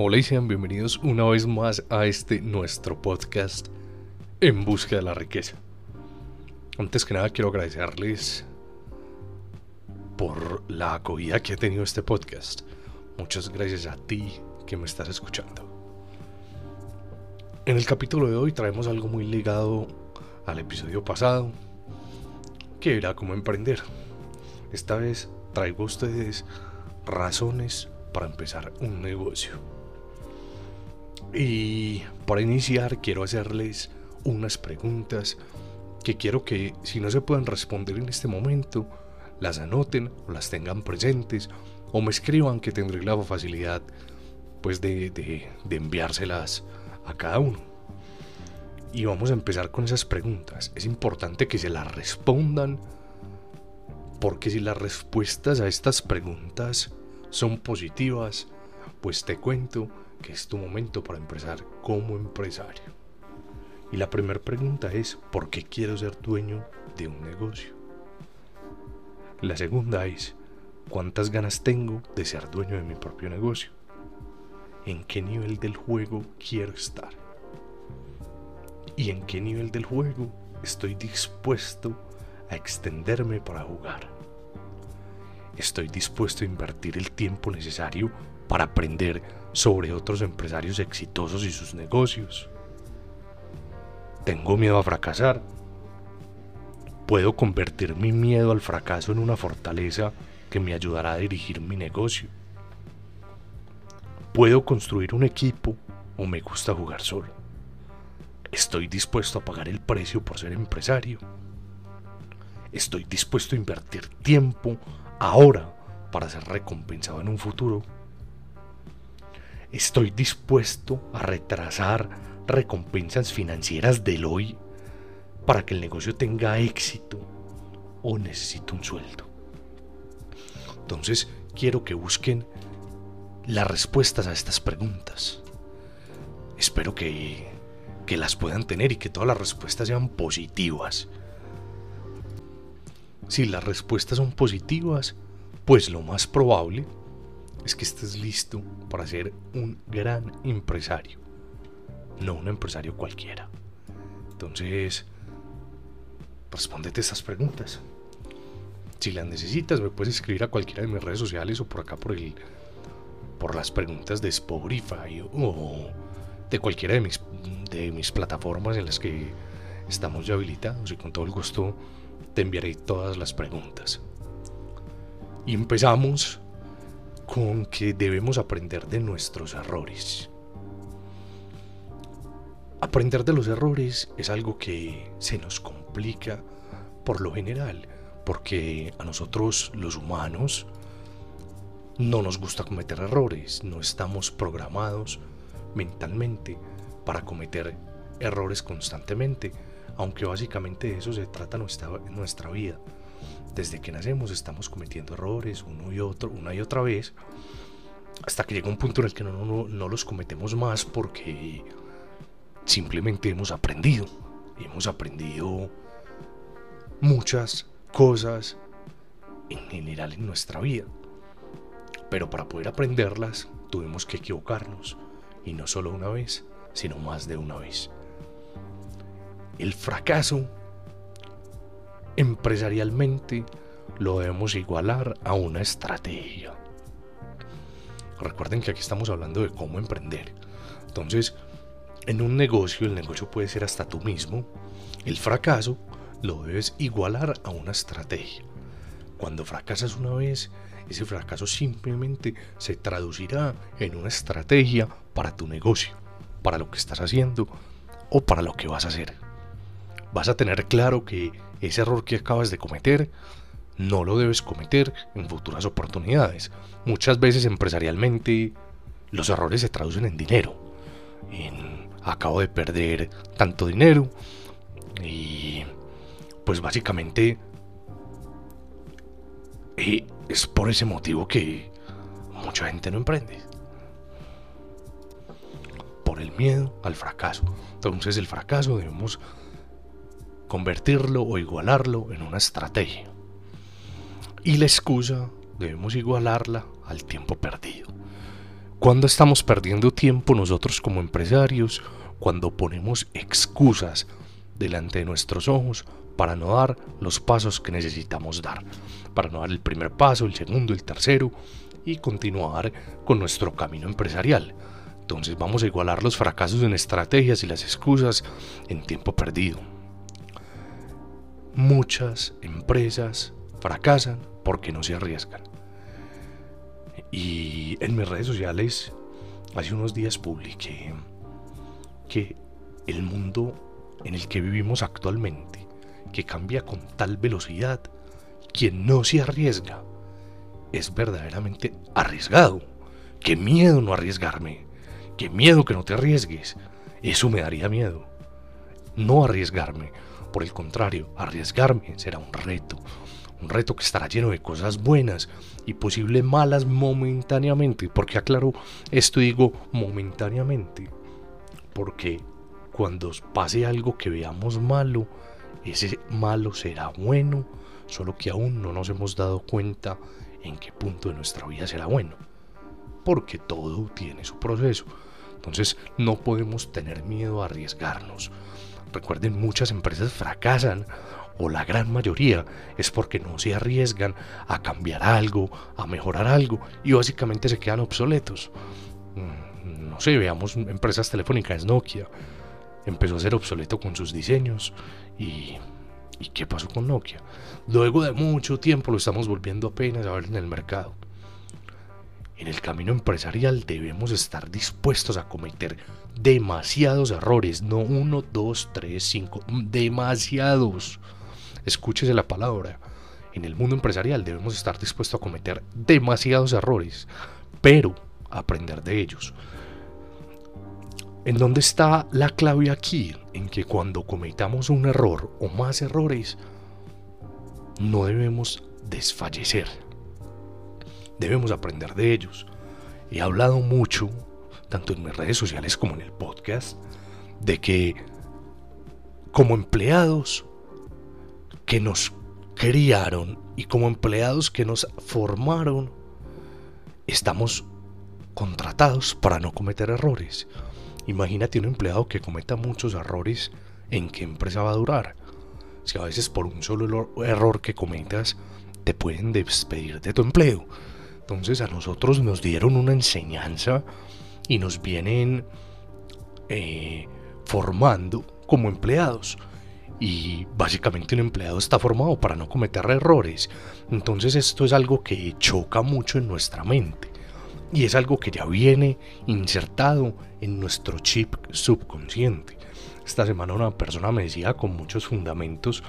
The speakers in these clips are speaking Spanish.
Hola y sean bienvenidos una vez más a este nuestro podcast En Busca de la Riqueza. Antes que nada quiero agradecerles por la acogida que ha tenido este podcast. Muchas gracias a ti que me estás escuchando. En el capítulo de hoy traemos algo muy ligado al episodio pasado, que era cómo emprender. Esta vez traigo a ustedes razones para empezar un negocio. Y para iniciar quiero hacerles unas preguntas que quiero que si no se pueden responder en este momento, las anoten o las tengan presentes o me escriban que tendré la facilidad pues de, de enviárselas a cada uno. Y vamos a empezar con esas preguntas. Es importante que se las respondan porque si las respuestas a estas preguntas son positivas, pues te cuento que es tu momento para empezar como empresario. Y la primera pregunta es, ¿por qué quiero ser dueño de un negocio? La segunda es, ¿cuántas ganas tengo de ser dueño de mi propio negocio? ¿En qué nivel del juego quiero estar? ¿Y en qué nivel del juego estoy dispuesto a extenderme para jugar? Estoy dispuesto a invertir el tiempo necesario para aprender sobre otros empresarios exitosos y sus negocios. Tengo miedo a fracasar. Puedo convertir mi miedo al fracaso en una fortaleza que me ayudará a dirigir mi negocio. Puedo construir un equipo o me gusta jugar solo. Estoy dispuesto a pagar el precio por ser empresario. Estoy dispuesto a invertir tiempo ahora para ser recompensado en un futuro. Estoy dispuesto a retrasar recompensas financieras del hoy para que el negocio tenga éxito o necesito un sueldo. Entonces quiero que busquen las respuestas a estas preguntas. Espero que, que las puedan tener y que todas las respuestas sean positivas. Si las respuestas son positivas, pues lo más probable es que estés listo para ser un gran empresario, no un empresario cualquiera. Entonces, respóndete estas preguntas. Si las necesitas, me puedes escribir a cualquiera de mis redes sociales o por acá por el por las preguntas de Spotify o de cualquiera de mis de mis plataformas en las que estamos ya habilitados y con todo el gusto te enviaré todas las preguntas. Y empezamos con que debemos aprender de nuestros errores. Aprender de los errores es algo que se nos complica por lo general, porque a nosotros los humanos no nos gusta cometer errores, no estamos programados mentalmente para cometer errores constantemente, aunque básicamente de eso se trata nuestra, nuestra vida desde que nacemos estamos cometiendo errores uno y otro, una y otra vez, hasta que llega un punto en el que no, no, no los cometemos más porque simplemente hemos aprendido. Hemos aprendido muchas cosas en general en nuestra vida. Pero para poder aprenderlas tuvimos que equivocarnos. Y no solo una vez, sino más de una vez. El fracaso empresarialmente lo debemos igualar a una estrategia. Recuerden que aquí estamos hablando de cómo emprender. Entonces, en un negocio, el negocio puede ser hasta tú mismo. El fracaso lo debes igualar a una estrategia. Cuando fracasas una vez, ese fracaso simplemente se traducirá en una estrategia para tu negocio, para lo que estás haciendo o para lo que vas a hacer. Vas a tener claro que ese error que acabas de cometer no lo debes cometer en futuras oportunidades. Muchas veces empresarialmente los errores se traducen en dinero. Acabo de perder tanto dinero y pues básicamente es por ese motivo que mucha gente no emprende. Por el miedo al fracaso. Entonces el fracaso debemos convertirlo o igualarlo en una estrategia. Y la excusa debemos igualarla al tiempo perdido. ¿Cuándo estamos perdiendo tiempo nosotros como empresarios? Cuando ponemos excusas delante de nuestros ojos para no dar los pasos que necesitamos dar, para no dar el primer paso, el segundo, el tercero y continuar con nuestro camino empresarial. Entonces vamos a igualar los fracasos en estrategias y las excusas en tiempo perdido. Muchas empresas fracasan porque no se arriesgan. Y en mis redes sociales hace unos días publiqué que el mundo en el que vivimos actualmente, que cambia con tal velocidad, quien no se arriesga es verdaderamente arriesgado. Qué miedo no arriesgarme. Qué miedo que no te arriesgues. Eso me daría miedo. No arriesgarme. Por el contrario, arriesgarme será un reto. Un reto que estará lleno de cosas buenas y posibles malas momentáneamente. Porque aclaro esto digo momentáneamente. Porque cuando pase algo que veamos malo, ese malo será bueno, solo que aún no nos hemos dado cuenta en qué punto de nuestra vida será bueno. Porque todo tiene su proceso. Entonces no podemos tener miedo a arriesgarnos. Recuerden, muchas empresas fracasan o la gran mayoría es porque no se arriesgan a cambiar algo, a mejorar algo y básicamente se quedan obsoletos. Mm, no sé, veamos empresas telefónicas, Nokia. Empezó a ser obsoleto con sus diseños y ¿Y qué pasó con Nokia? Luego de mucho tiempo lo estamos volviendo apenas a ver en el mercado. En el camino empresarial debemos estar dispuestos a cometer demasiados errores, no uno, dos, tres, cinco, demasiados. Escúchese la palabra. En el mundo empresarial debemos estar dispuestos a cometer demasiados errores, pero aprender de ellos. ¿En dónde está la clave aquí? En que cuando cometamos un error o más errores, no debemos desfallecer. Debemos aprender de ellos. He hablado mucho, tanto en mis redes sociales como en el podcast, de que como empleados que nos criaron y como empleados que nos formaron, estamos contratados para no cometer errores. Imagínate un empleado que cometa muchos errores, ¿en qué empresa va a durar? Si a veces por un solo error que cometas te pueden despedir de tu empleo. Entonces a nosotros nos dieron una enseñanza y nos vienen eh, formando como empleados. Y básicamente un empleado está formado para no cometer errores. Entonces esto es algo que choca mucho en nuestra mente. Y es algo que ya viene insertado en nuestro chip subconsciente. Esta semana una persona me decía con muchos fundamentos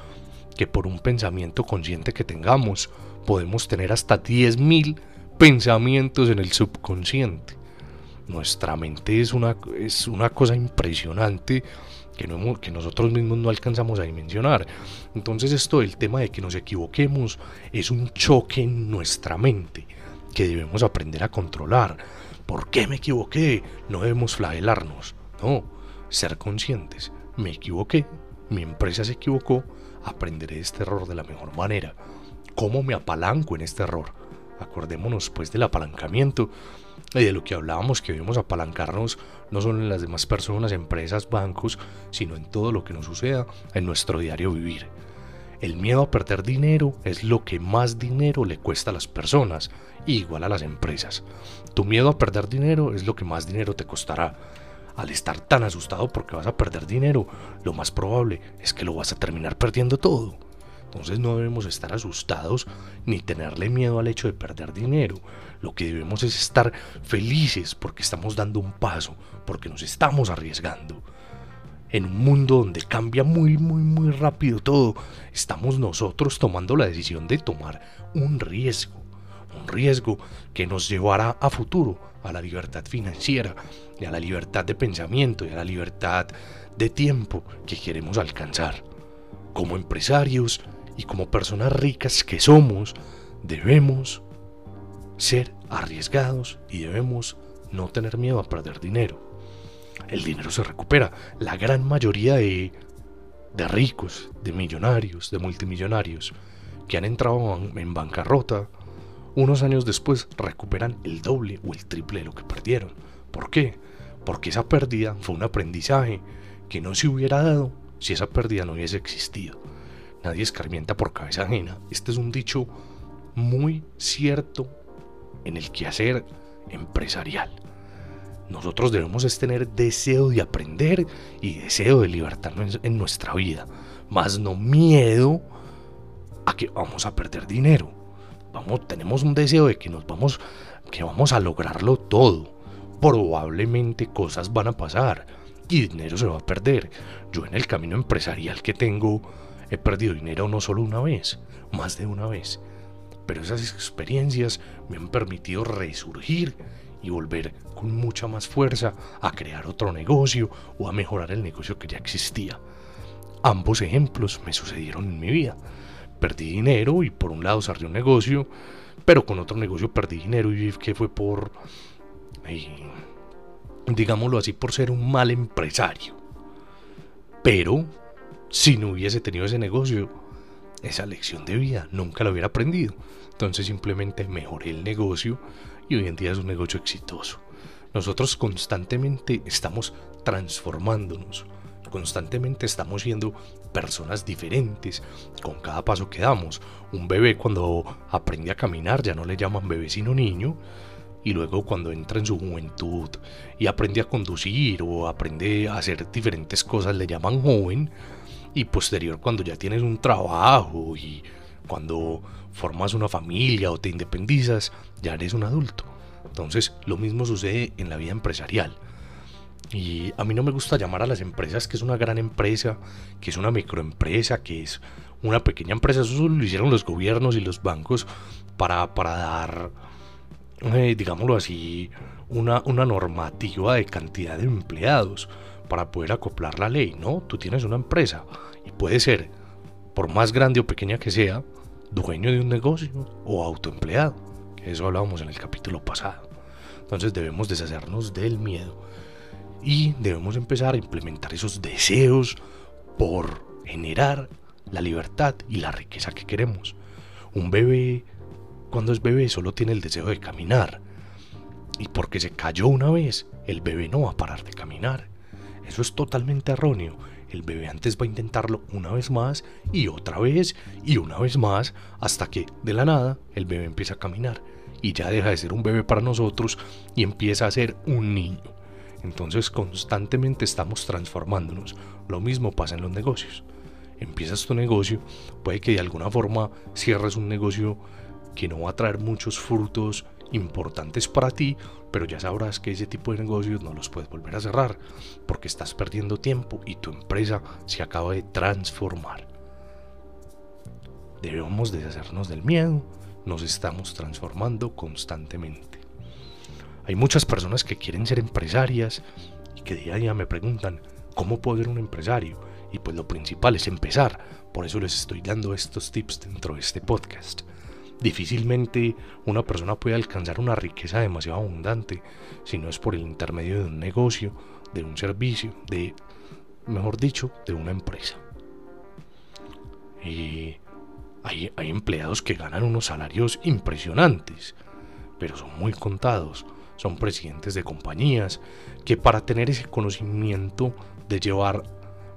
que por un pensamiento consciente que tengamos podemos tener hasta 10.000 pensamientos en el subconsciente. Nuestra mente es una, es una cosa impresionante que, no, que nosotros mismos no alcanzamos a dimensionar. Entonces esto del tema de que nos equivoquemos es un choque en nuestra mente que debemos aprender a controlar. ¿Por qué me equivoqué? No debemos flagelarnos. No, ser conscientes. Me equivoqué, mi empresa se equivocó, aprenderé de este error de la mejor manera. ¿Cómo me apalanco en este error? Acordémonos pues del apalancamiento y de lo que hablábamos que debemos apalancarnos no solo en las demás personas, empresas, bancos, sino en todo lo que nos suceda en nuestro diario vivir. El miedo a perder dinero es lo que más dinero le cuesta a las personas, igual a las empresas. Tu miedo a perder dinero es lo que más dinero te costará. Al estar tan asustado porque vas a perder dinero, lo más probable es que lo vas a terminar perdiendo todo. Entonces no debemos estar asustados ni tenerle miedo al hecho de perder dinero. Lo que debemos es estar felices porque estamos dando un paso, porque nos estamos arriesgando en un mundo donde cambia muy, muy, muy rápido todo, estamos nosotros tomando la decisión de tomar un riesgo, un riesgo que nos llevará a futuro a la libertad financiera y a la libertad de pensamiento y a la libertad de tiempo que queremos alcanzar. Como empresarios y como personas ricas que somos, debemos ser arriesgados y debemos no tener miedo a perder dinero el dinero se recupera. La gran mayoría de, de ricos, de millonarios, de multimillonarios que han entrado en bancarrota unos años después recuperan el doble o el triple de lo que perdieron. ¿Por qué? Porque esa pérdida fue un aprendizaje que no se hubiera dado si esa pérdida no hubiese existido. Nadie escarmienta por cabeza ajena. Este es un dicho muy cierto en el quehacer empresarial. Nosotros debemos tener deseo de aprender y deseo de libertarnos en nuestra vida, más no miedo a que vamos a perder dinero. Vamos, tenemos un deseo de que nos vamos, que vamos a lograrlo todo. Probablemente cosas van a pasar y dinero se va a perder. Yo en el camino empresarial que tengo he perdido dinero no solo una vez, más de una vez. Pero esas experiencias me han permitido resurgir y volver con mucha más fuerza a crear otro negocio o a mejorar el negocio que ya existía. Ambos ejemplos me sucedieron en mi vida. Perdí dinero y por un lado salió un negocio, pero con otro negocio perdí dinero y que fue por, digámoslo así, por ser un mal empresario. Pero si no hubiese tenido ese negocio, esa lección de vida nunca la hubiera aprendido. Entonces simplemente mejoré el negocio y hoy en día es un negocio exitoso. Nosotros constantemente estamos transformándonos, constantemente estamos siendo personas diferentes con cada paso que damos. Un bebé cuando aprende a caminar ya no le llaman bebé sino niño. Y luego cuando entra en su juventud y aprende a conducir o aprende a hacer diferentes cosas le llaman joven. Y posterior cuando ya tienes un trabajo y cuando formas una familia o te independizas, ya eres un adulto. Entonces, lo mismo sucede en la vida empresarial. Y a mí no me gusta llamar a las empresas que es una gran empresa, que es una microempresa, que es una pequeña empresa. Eso lo hicieron los gobiernos y los bancos para, para dar, eh, digámoslo así, una, una normativa de cantidad de empleados para poder acoplar la ley. No, tú tienes una empresa y puede ser, por más grande o pequeña que sea, dueño de un negocio o autoempleado, que eso hablábamos en el capítulo pasado. Entonces debemos deshacernos del miedo y debemos empezar a implementar esos deseos por generar la libertad y la riqueza que queremos. Un bebé, cuando es bebé, solo tiene el deseo de caminar. Y porque se cayó una vez, el bebé no va a parar de caminar. Eso es totalmente erróneo. El bebé antes va a intentarlo una vez más y otra vez y una vez más hasta que de la nada el bebé empieza a caminar y ya deja de ser un bebé para nosotros y empieza a ser un niño. Entonces constantemente estamos transformándonos. Lo mismo pasa en los negocios. Empiezas tu negocio, puede que de alguna forma cierres un negocio que no va a traer muchos frutos importantes para ti, pero ya sabrás que ese tipo de negocios no los puedes volver a cerrar porque estás perdiendo tiempo y tu empresa se acaba de transformar. Debemos deshacernos del miedo, nos estamos transformando constantemente. Hay muchas personas que quieren ser empresarias y que día a día me preguntan, ¿cómo puedo ser un empresario? Y pues lo principal es empezar, por eso les estoy dando estos tips dentro de este podcast. Difícilmente una persona puede alcanzar una riqueza demasiado abundante si no es por el intermedio de un negocio, de un servicio, de, mejor dicho, de una empresa. Y hay, hay empleados que ganan unos salarios impresionantes, pero son muy contados. Son presidentes de compañías que para tener ese conocimiento de llevar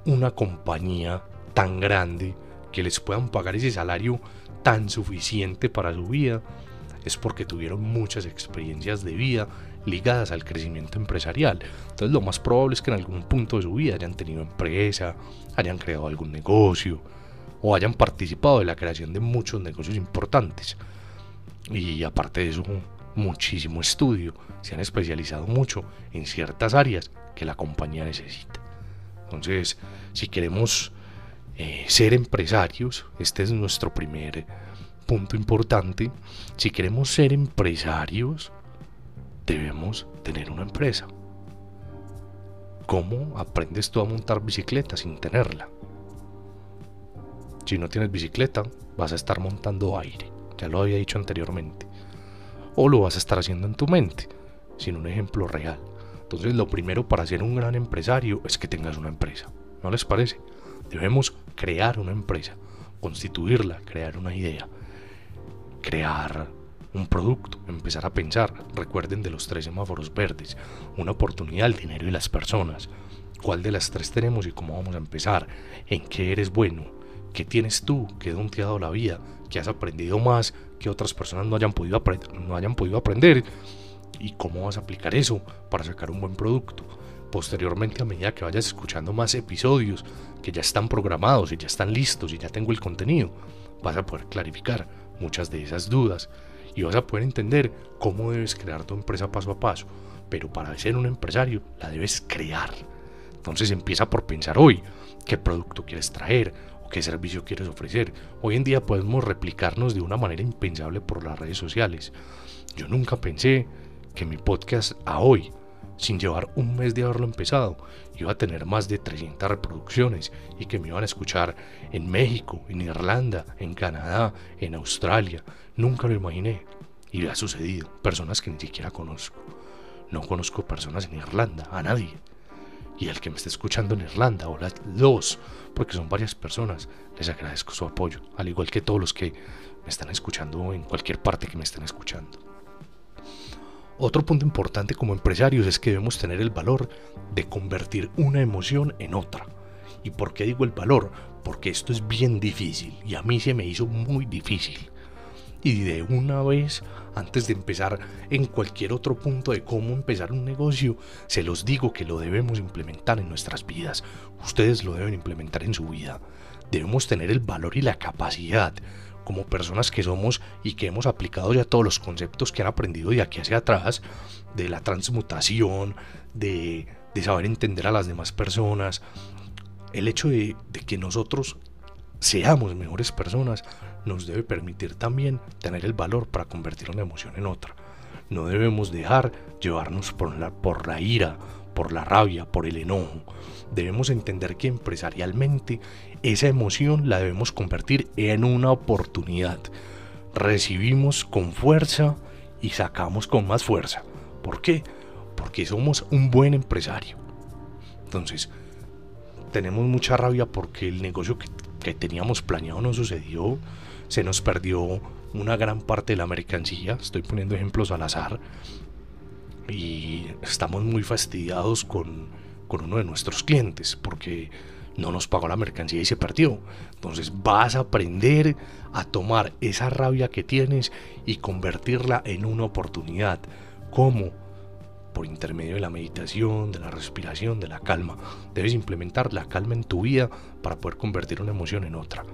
una compañía tan grande que les puedan pagar ese salario tan suficiente para su vida es porque tuvieron muchas experiencias de vida ligadas al crecimiento empresarial. Entonces lo más probable es que en algún punto de su vida hayan tenido empresa, hayan creado algún negocio o hayan participado de la creación de muchos negocios importantes. Y aparte de eso, muchísimo estudio, se han especializado mucho en ciertas áreas que la compañía necesita. Entonces, si queremos eh, ser empresarios, este es nuestro primer punto importante. Si queremos ser empresarios, debemos tener una empresa. ¿Cómo aprendes tú a montar bicicleta sin tenerla? Si no tienes bicicleta, vas a estar montando aire. Ya lo había dicho anteriormente. O lo vas a estar haciendo en tu mente, sin un ejemplo real. Entonces lo primero para ser un gran empresario es que tengas una empresa. ¿No les parece? Debemos crear una empresa, constituirla, crear una idea, crear un producto, empezar a pensar, recuerden de los tres semáforos verdes, una oportunidad, el dinero y las personas. ¿Cuál de las tres tenemos y cómo vamos a empezar? ¿En qué eres bueno? ¿Qué tienes tú? ¿Qué don te la vida? ¿Qué has aprendido más que otras personas no hayan podido, no hayan podido aprender? ¿Y cómo vas a aplicar eso para sacar un buen producto? Posteriormente, a medida que vayas escuchando más episodios que ya están programados y ya están listos y ya tengo el contenido, vas a poder clarificar muchas de esas dudas y vas a poder entender cómo debes crear tu empresa paso a paso. Pero para ser un empresario la debes crear. Entonces empieza por pensar hoy qué producto quieres traer o qué servicio quieres ofrecer. Hoy en día podemos replicarnos de una manera impensable por las redes sociales. Yo nunca pensé que mi podcast a hoy, sin llevar un mes de haberlo empezado, iba a tener más de 300 reproducciones y que me iban a escuchar en México, en Irlanda, en Canadá, en Australia. Nunca lo imaginé. Y ha sucedido. Personas que ni siquiera conozco. No conozco personas en Irlanda, a nadie. Y el que me esté escuchando en Irlanda, o las dos, porque son varias personas, les agradezco su apoyo, al igual que todos los que me están escuchando en cualquier parte que me estén escuchando. Otro punto importante como empresarios es que debemos tener el valor de convertir una emoción en otra. ¿Y por qué digo el valor? Porque esto es bien difícil y a mí se me hizo muy difícil. Y de una vez, antes de empezar en cualquier otro punto de cómo empezar un negocio, se los digo que lo debemos implementar en nuestras vidas. Ustedes lo deben implementar en su vida. Debemos tener el valor y la capacidad como personas que somos y que hemos aplicado ya todos los conceptos que han aprendido de aquí hacia atrás, de la transmutación, de, saber entender a las demás personas, el hecho de, de que nosotros seamos mejores personas nos debe permitir también tener el valor para convertir una emoción en otra. No debemos dejar llevarnos por la, por la ira, por la rabia, por el enojo. Debemos entender que empresarialmente esa emoción la debemos convertir en una oportunidad. Recibimos con fuerza y sacamos con más fuerza. ¿Por qué? Porque somos un buen empresario. Entonces, tenemos mucha rabia porque el negocio que, teníamos planeado no sucedió. Se nos perdió una gran parte de la mercancía. Estoy poniendo ejemplos al azar y estamos muy fastidiados con, uno de nuestros clientes porque no nos pagó la mercancía y se perdió. Entonces vas a aprender a tomar esa rabia que tienes y convertirla en una oportunidad. ¿Cómo? Por intermedio de la meditación, de la respiración, de la calma. Debes implementar la calma en tu vida para poder convertir una emoción en otra.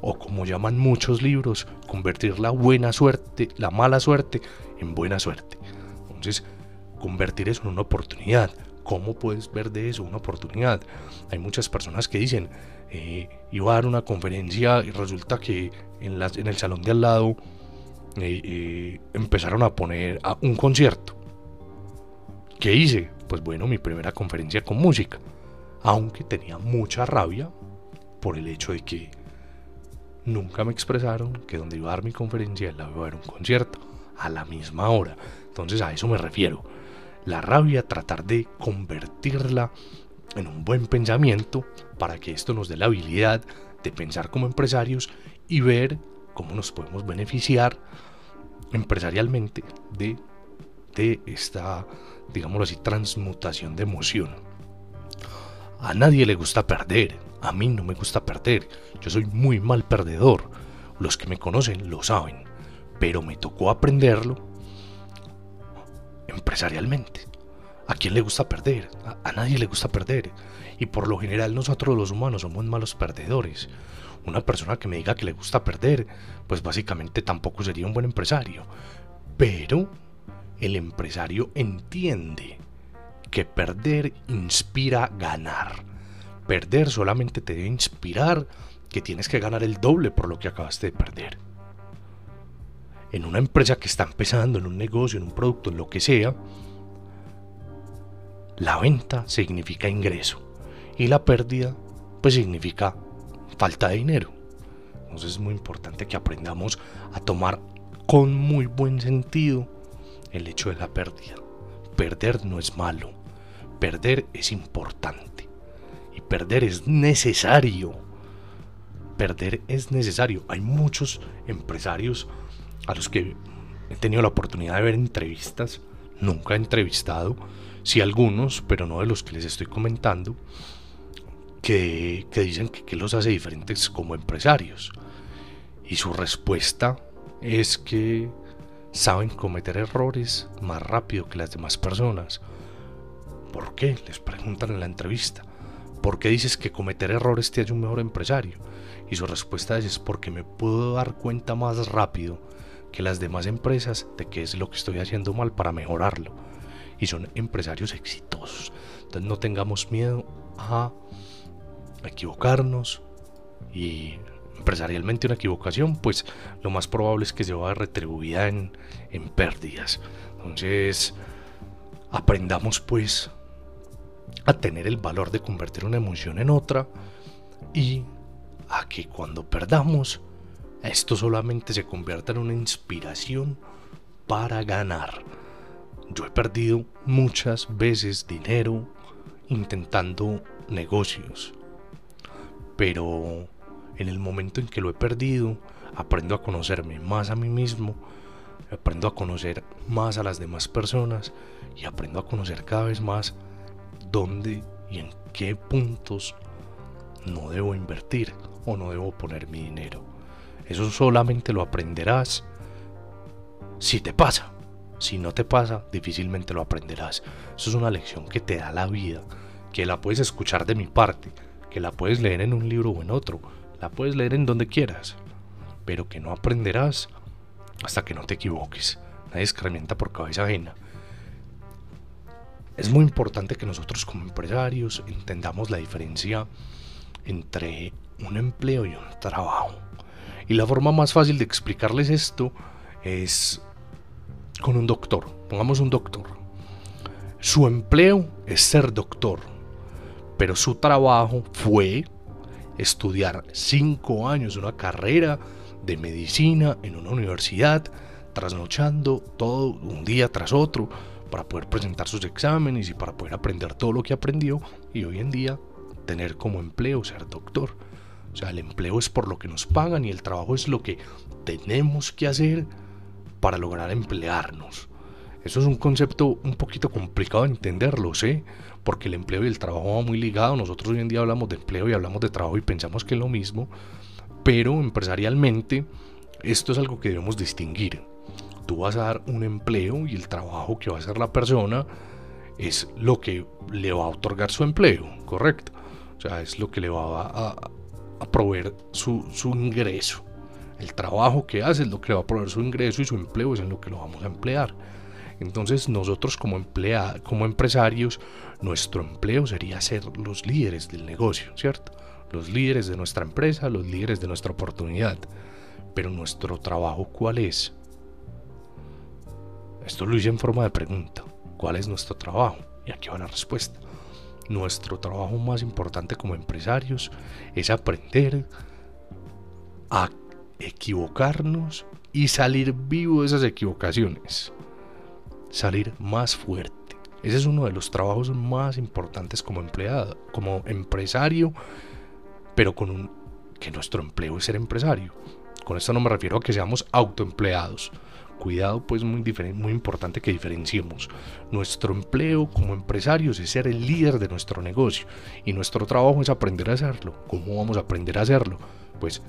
O como llaman muchos libros, convertir la buena suerte, la mala suerte, en buena suerte. Entonces, convertir eso en una oportunidad. ¿Cómo puedes ver de eso una oportunidad? Hay muchas personas que dicen, eh, iba a dar una conferencia y resulta que en, el salón de al lado eh, eh, empezaron a poner un concierto. ¿Qué hice? Pues bueno, mi primera conferencia con música. Aunque tenía mucha rabia por el hecho de que nunca me expresaron que donde iba a dar mi conferencia iba a haber un concierto a la misma hora. Entonces a eso me refiero la rabia, tratar de convertirla en un buen pensamiento para que esto nos dé la habilidad de pensar como empresarios y ver cómo nos podemos beneficiar empresarialmente de, de esta, digámoslo así, transmutación de emoción. A nadie le gusta perder, a mí no me gusta perder, yo soy muy mal perdedor, los que me conocen lo saben, pero me tocó aprenderlo empresarialmente. ¿A quién le gusta perder? A, nadie le gusta perder. Y por lo general nosotros los humanos somos malos perdedores. Una persona que me diga que le gusta perder, pues básicamente tampoco sería un buen empresario. Pero el empresario entiende que perder inspira ganar. Perder solamente te debe inspirar que tienes que ganar el doble por lo que acabaste de perder en una empresa que está empezando, en un negocio, en un producto, en lo que sea, la venta significa ingreso y la pérdida pues significa falta de dinero. Entonces es muy importante que aprendamos a tomar con muy buen sentido el hecho de la pérdida. Perder no es malo, perder es importante y perder es necesario. Perder es necesario. Hay muchos empresarios a los que he tenido la oportunidad de ver entrevistas, nunca he entrevistado, sí algunos, pero no de los que les estoy comentando, que, dicen que, que los hace diferentes como empresarios. Y su respuesta es que saben cometer errores más rápido que las demás personas. ¿Por qué? Les preguntan en la entrevista. ¿Por qué dices que cometer errores te hace un mejor empresario? Y su respuesta es, porque me puedo dar cuenta más rápido que las demás empresas de qué es lo que estoy haciendo mal para mejorarlo. Y son empresarios exitosos. Entonces no tengamos miedo a equivocarnos y empresarialmente una equivocación, pues lo más probable es que se vaya retribuida en, en pérdidas. Entonces, aprendamos pues a tener el valor de convertir una emoción en otra y a que cuando perdamos, esto solamente se convierta en una inspiración para ganar. Yo he perdido muchas veces dinero intentando negocios, pero en el momento en que lo he perdido, aprendo a conocerme más a mí mismo, aprendo a conocer más a las demás personas y aprendo a conocer cada vez más dónde y en qué puntos no debo invertir o no debo poner mi dinero. Eso solamente lo aprenderás si te pasa. Si no te pasa, difícilmente lo aprenderás. Eso es una lección que te da la vida, que la puedes escuchar de mi parte, que la puedes leer en un libro o en otro, la puedes leer en donde quieras, pero que no aprenderás hasta que no te equivoques. Nadie escarmienta por cabeza ajena. Es muy importante que nosotros como empresarios entendamos la diferencia entre un empleo y un trabajo. Y la forma más fácil de explicarles esto es con un doctor. Pongamos un doctor. Su empleo es ser doctor, pero su trabajo fue estudiar cinco años una carrera de medicina en una universidad, trasnochando todo un día tras otro para poder presentar sus exámenes y para poder aprender todo lo que aprendió y hoy en día tener como empleo ser doctor. O sea, el empleo es por lo que nos pagan y el trabajo es lo que tenemos que hacer para lograr emplearnos. Eso es un concepto un poquito complicado de entenderlo, sé, porque el empleo y el trabajo van muy ligados. Nosotros hoy en día hablamos de empleo y hablamos de trabajo y pensamos que es lo mismo, pero empresarialmente esto es algo que debemos distinguir. Tú vas a dar un empleo y el trabajo que va a hacer la persona es lo que le va a otorgar su empleo, correcto. O sea, es lo que le va a proveer su, su ingreso. El trabajo que hace es lo que va a proveer su ingreso y su empleo es en lo que lo vamos a emplear. Entonces nosotros como, emplea, como empresarios, nuestro empleo sería ser los líderes del negocio, ¿cierto? Los líderes de nuestra empresa, los líderes de nuestra oportunidad. Pero nuestro trabajo, ¿cuál es? Esto lo hice en forma de pregunta. ¿Cuál es nuestro trabajo? Y aquí va la respuesta. Nuestro trabajo más importante como empresarios es aprender a equivocarnos y salir vivo de esas equivocaciones salir más fuerte. Ese es uno de los trabajos más importantes como empleado, como empresario, pero con un que nuestro empleo es ser empresario. Con esto no me refiero a que seamos autoempleados. Cuidado, pues muy muy importante que diferenciemos. Nuestro empleo como empresarios es ser el líder de nuestro negocio y nuestro trabajo es aprender a hacerlo. ¿Cómo vamos a aprender a hacerlo? Pues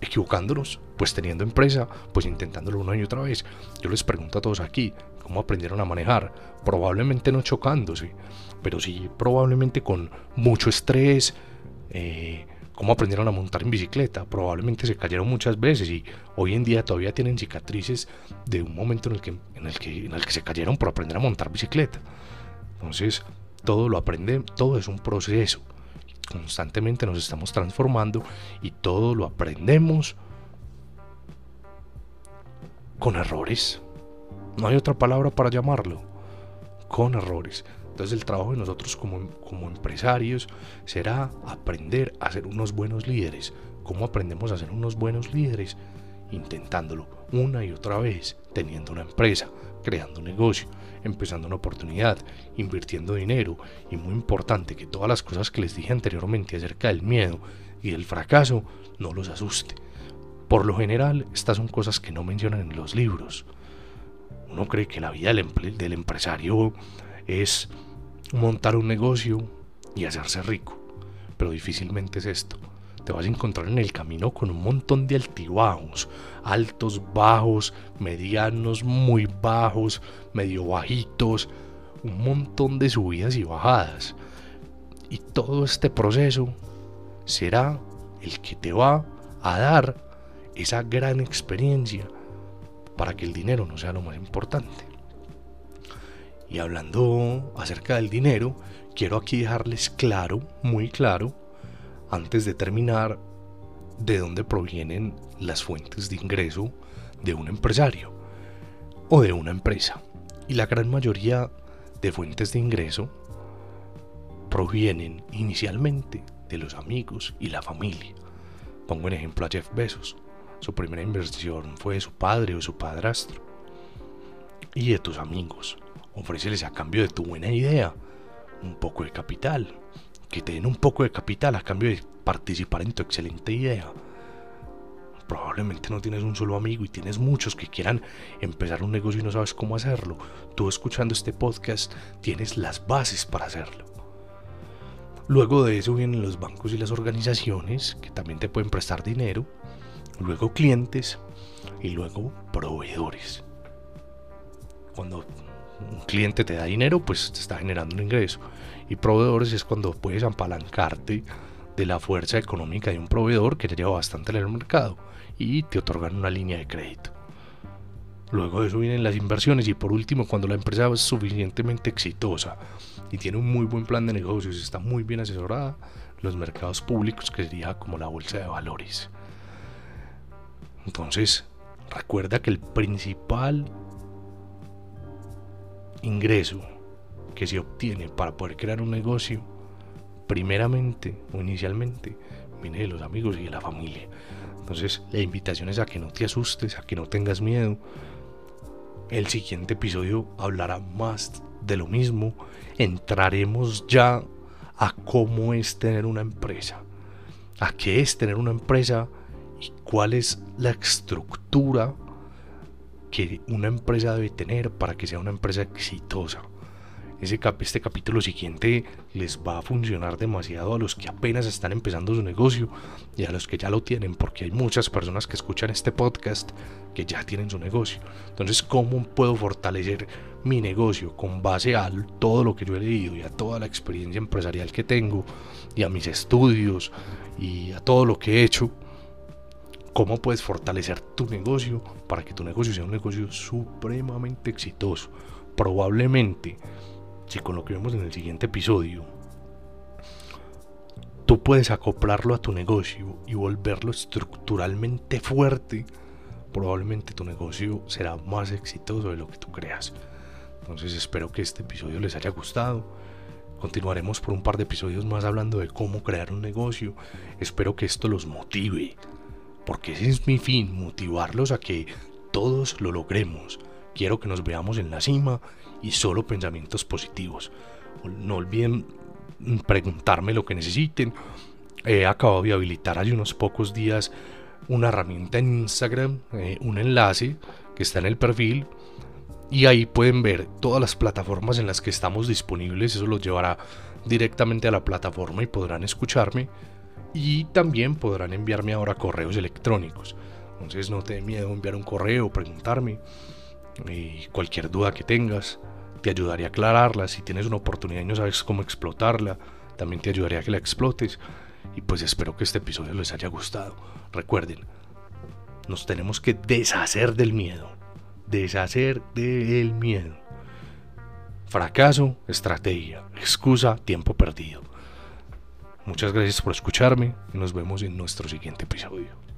equivocándonos, pues teniendo empresa, pues intentándolo una y otra vez. Yo les pregunto a todos aquí, ¿cómo aprendieron a manejar? Probablemente no chocándose, pero sí probablemente con mucho estrés. Eh, ¿Cómo aprendieron a montar en bicicleta? Probablemente se cayeron muchas veces y hoy en día todavía tienen cicatrices de un momento en el que, en el que, en el que se cayeron por aprender a montar bicicleta. Entonces, todo lo aprende, todo es un proceso constantemente nos estamos transformando y todo lo aprendemos con errores. No hay otra palabra para llamarlo. Con errores. Entonces el trabajo de nosotros como, como empresarios será aprender a ser unos buenos líderes. ¿Cómo aprendemos a ser unos buenos líderes? Intentándolo una y otra vez, teniendo una empresa, creando un negocio, empezando una oportunidad, invirtiendo dinero y muy importante que todas las cosas que les dije anteriormente acerca del miedo y del fracaso no los asuste. Por lo general, estas son cosas que no mencionan en los libros. Uno cree que la vida del, empresario es montar un negocio y hacerse rico, pero difícilmente es esto. Te vas a encontrar en el camino con un montón de altibajos, altos, bajos, medianos, muy bajos, medio bajitos, un montón de subidas y bajadas. Y todo este proceso será el que te va a dar esa gran experiencia para que el dinero no sea lo más importante. Y hablando acerca del dinero, quiero aquí dejarles claro, muy claro, antes de terminar, de dónde provienen las fuentes de ingreso de un empresario o de una empresa. Y la gran mayoría de fuentes de ingreso provienen inicialmente de los amigos y la familia. Pongo en ejemplo a Jeff Bezos. Su primera inversión fue de su padre o su padrastro. Y de tus amigos. Ofréceles a cambio de tu buena idea un poco de capital. Que te den un poco de capital a cambio de participar en tu excelente idea. Probablemente no tienes un solo amigo y tienes muchos que quieran empezar un negocio y no sabes cómo hacerlo. Tú escuchando este podcast tienes las bases para hacerlo. Luego de eso vienen los bancos y las organizaciones que también te pueden prestar dinero. Luego clientes y luego proveedores. Cuando un cliente te da dinero, pues te está generando un ingreso. Y proveedores es cuando puedes apalancarte de la fuerza económica de un proveedor que te lleva bastante en el mercado y te otorgan una línea de crédito. Luego de eso vienen las inversiones y por último cuando la empresa es suficientemente exitosa y tiene un muy buen plan de negocios y está muy bien asesorada, los mercados públicos, que sería como la bolsa de valores. Entonces, recuerda que el principal ingreso que se obtiene para poder crear un negocio, primeramente o inicialmente, viene de los amigos y de la familia. Entonces, la invitación es a que no te asustes, a que no tengas miedo. El siguiente episodio hablará más de lo mismo, entraremos ya a cómo es tener una empresa, a qué es tener una empresa y cuál es la estructura que una empresa debe tener para que sea una empresa exitosa. Este capítulo siguiente les va a funcionar demasiado a los que apenas están empezando su negocio y a los que ya lo tienen, porque hay muchas personas que escuchan este podcast que ya tienen su negocio. Entonces, ¿cómo puedo fortalecer mi negocio con base a todo lo que yo he leído y a toda la experiencia empresarial que tengo y a mis estudios y a todo lo que he hecho? ¿Cómo puedes fortalecer tu negocio para que tu negocio sea un negocio supremamente exitoso? Probablemente si con lo que vemos en el siguiente episodio, tú puedes acoplarlo a tu negocio y volverlo estructuralmente fuerte, probablemente tu negocio será más exitoso de lo que tú creas. Entonces espero que este episodio les haya gustado. Continuaremos por un par de episodios más hablando de cómo crear un negocio. Espero que esto los motive, porque ese es mi fin, motivarlos a que todos lo logremos. Quiero que nos veamos en la cima y solo pensamientos positivos. No olviden preguntarme lo que necesiten. He acabado de habilitar hace unos pocos días una herramienta en Instagram, eh, un enlace que está en el perfil y ahí pueden ver todas las plataformas en las que estamos disponibles. Eso los llevará directamente a la plataforma y podrán escucharme y también podrán enviarme ahora correos electrónicos. Entonces no te dé miedo enviar un correo, preguntarme y cualquier duda que tengas te ayudaría a aclararla. Si tienes una oportunidad y no sabes cómo explotarla, también te ayudaría a que la explotes. Y pues espero que este episodio les haya gustado. Recuerden, nos tenemos que deshacer del miedo. Deshacer del miedo. Fracaso, estrategia. Excusa, tiempo perdido. Muchas gracias por escucharme y nos vemos en nuestro siguiente episodio.